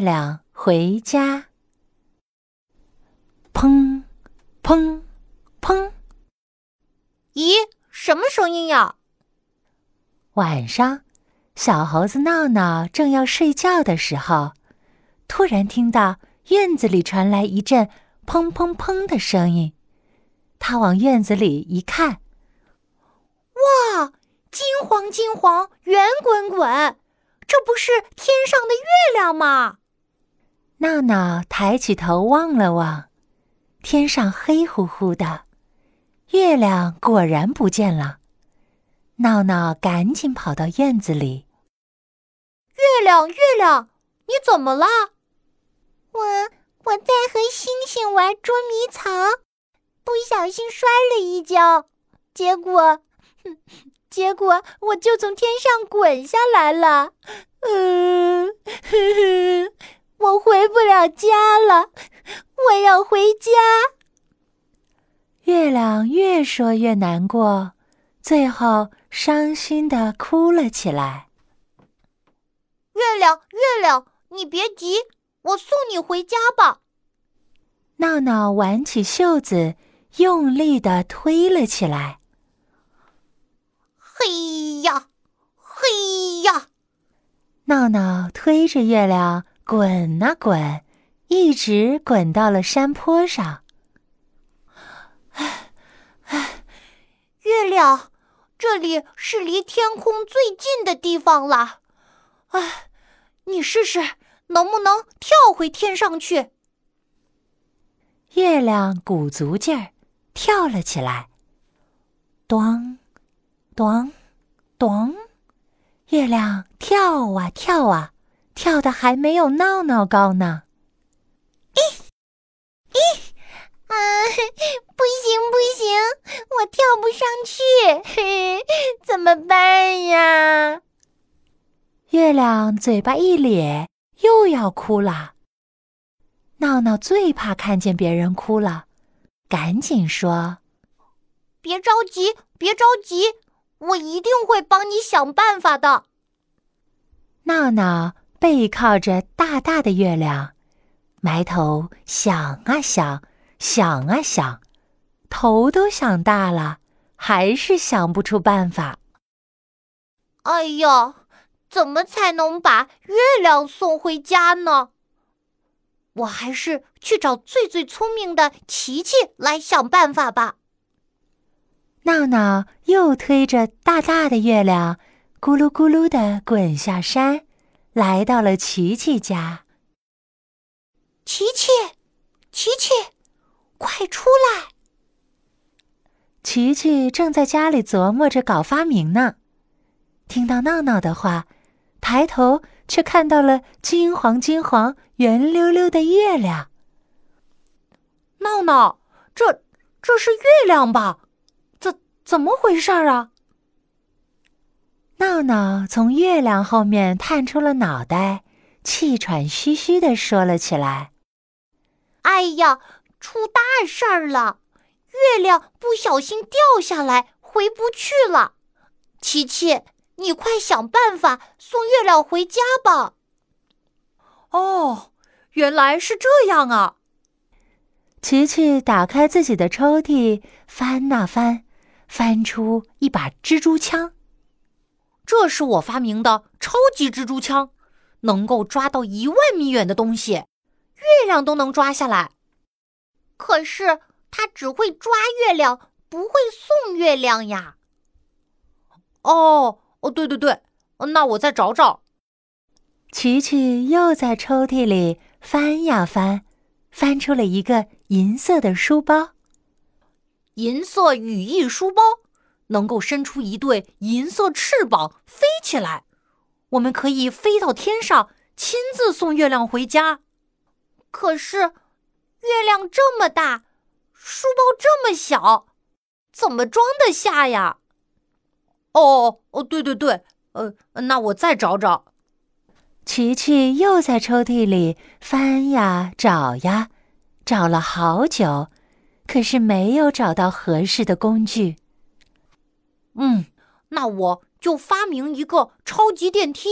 月亮回家。砰，砰，砰！咦，什么声音呀？晚上，小猴子闹闹正要睡觉的时候，突然听到院子里传来一阵砰砰砰的声音。他往院子里一看，哇，金黄金黄，圆滚滚，这不是天上的月亮吗？闹闹抬起头望了望，天上黑乎乎的，月亮果然不见了。闹闹赶紧跑到院子里。月亮，月亮，你怎么了？我我在和星星玩捉迷藏，不小心摔了一跤，结果，结果我就从天上滚下来了。嗯，我回不了家了，我要回家。月亮越说越难过，最后。伤心的哭了起来。月亮，月亮，你别急，我送你回家吧。闹闹挽起袖子，用力的推了起来。嘿呀，嘿呀！闹闹推着月亮滚啊滚，一直滚到了山坡上。唉，唉，月亮。这里是离天空最近的地方了，哎，你试试能不能跳回天上去？月亮鼓足劲儿跳了起来，咚，咚，咚，月亮跳啊跳啊，跳的还没有闹闹高呢。咦，咦。啊，不行不行，我跳不上去，嘿，怎么办呀？月亮嘴巴一咧，又要哭了。闹闹最怕看见别人哭了，赶紧说：“别着急，别着急，我一定会帮你想办法的。”闹闹背靠着大大的月亮，埋头想啊想。想啊想，头都想大了，还是想不出办法。哎呀，怎么才能把月亮送回家呢？我还是去找最最聪明的琪琪来想办法吧。闹闹又推着大大的月亮，咕噜咕噜的滚下山，来到了琪琪家。琪琪，琪琪。快出来！琪琪正在家里琢磨着搞发明呢，听到闹闹的话，抬头却看到了金黄金黄、圆溜溜的月亮。闹闹，这这是月亮吧？怎怎么回事啊？闹闹从月亮后面探出了脑袋，气喘吁吁地说了起来：“哎呀！”出大事儿了！月亮不小心掉下来，回不去了。琪琪，你快想办法送月亮回家吧。哦，原来是这样啊！琪琪打开自己的抽屉，翻呐翻，翻出一把蜘蛛枪。这是我发明的超级蜘蛛枪，能够抓到一万米远的东西，月亮都能抓下来。可是他只会抓月亮，不会送月亮呀。哦哦，对对对，那我再找找。琪琪又在抽屉里翻呀翻，翻出了一个银色的书包。银色羽翼书包能够伸出一对银色翅膀飞起来，我们可以飞到天上，亲自送月亮回家。可是。月亮这么大，书包这么小，怎么装得下呀？哦哦，对对对，呃，那我再找找。琪琪又在抽屉里翻呀找呀，找了好久，可是没有找到合适的工具。嗯，那我就发明一个超级电梯，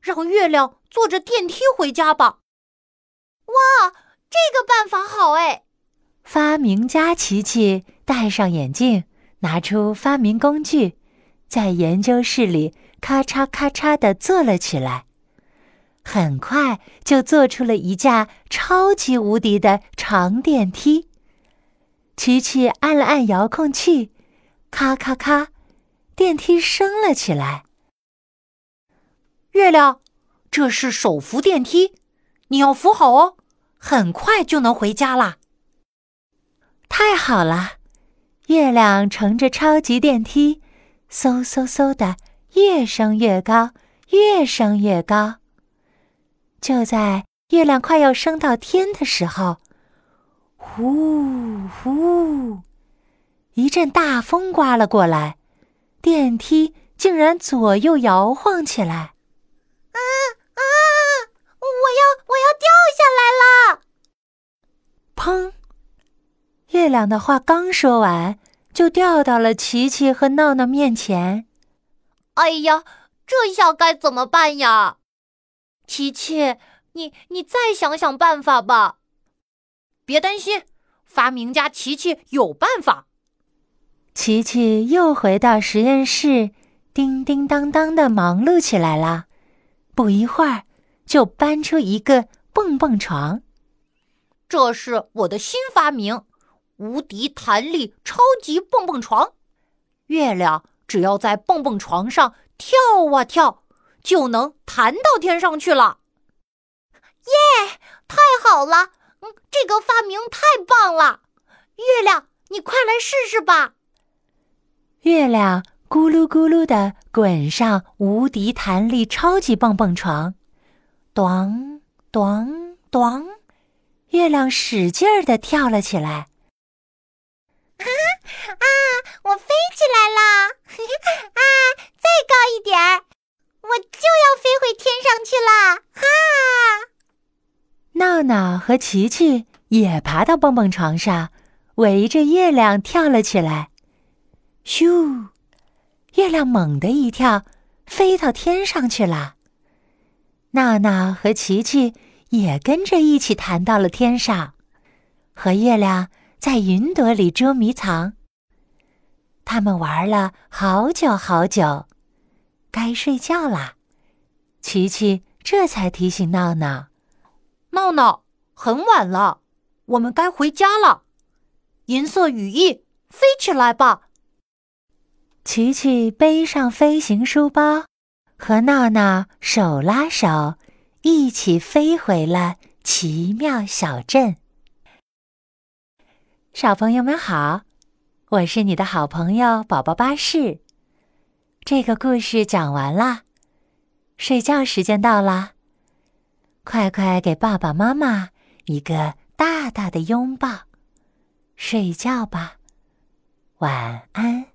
让月亮坐着电梯回家吧。哇，这个办法好哎！发明家琪琪戴上眼镜，拿出发明工具，在研究室里咔嚓咔嚓的做了起来。很快就做出了一架超级无敌的长电梯。琪琪按了按遥控器，咔咔咔，电梯升了起来。月亮，这是手扶电梯，你要扶好哦，很快就能回家啦。太好了，月亮乘着超级电梯，嗖嗖嗖的越升越高，越升越高。就在月亮快要升到天的时候，呼呼，一阵大风刮了过来，电梯竟然左右摇晃起来。啊啊！我要我要掉下来了！砰！月亮的话刚说完，就掉到了琪琪和闹闹面前。哎呀，这下该怎么办呀？琪琪，你你再想想办法吧。别担心，发明家琪琪有办法。琪琪又回到实验室，叮叮当当的忙碌起来了。不一会儿，就搬出一个蹦蹦床。这是我的新发明——无敌弹力超级蹦蹦床。月亮只要在蹦蹦床上跳啊跳。就能弹到天上去了，耶！太好了，嗯，这个发明太棒了。月亮，你快来试试吧。月亮咕噜咕噜的滚上无敌弹力超级蹦蹦床，咚咚咚，月亮使劲儿的跳了起来。啊啊！我飞起来了！啊，再高一点儿。我就要飞回天上去了！哈！闹闹和琪琪也爬到蹦蹦床上，围着月亮跳了起来。咻！月亮猛地一跳，飞到天上去了。闹闹和琪琪也跟着一起弹到了天上，和月亮在云朵里捉迷藏。他们玩了好久好久。该睡觉啦，琪琪这才提醒闹闹：“闹闹，很晚了，我们该回家了。银色羽翼，飞起来吧！”琪琪背上飞行书包，和闹闹手拉手，一起飞回了奇妙小镇。小朋友们好，我是你的好朋友宝宝巴士。这个故事讲完啦，睡觉时间到啦，快快给爸爸妈妈一个大大的拥抱，睡觉吧，晚安。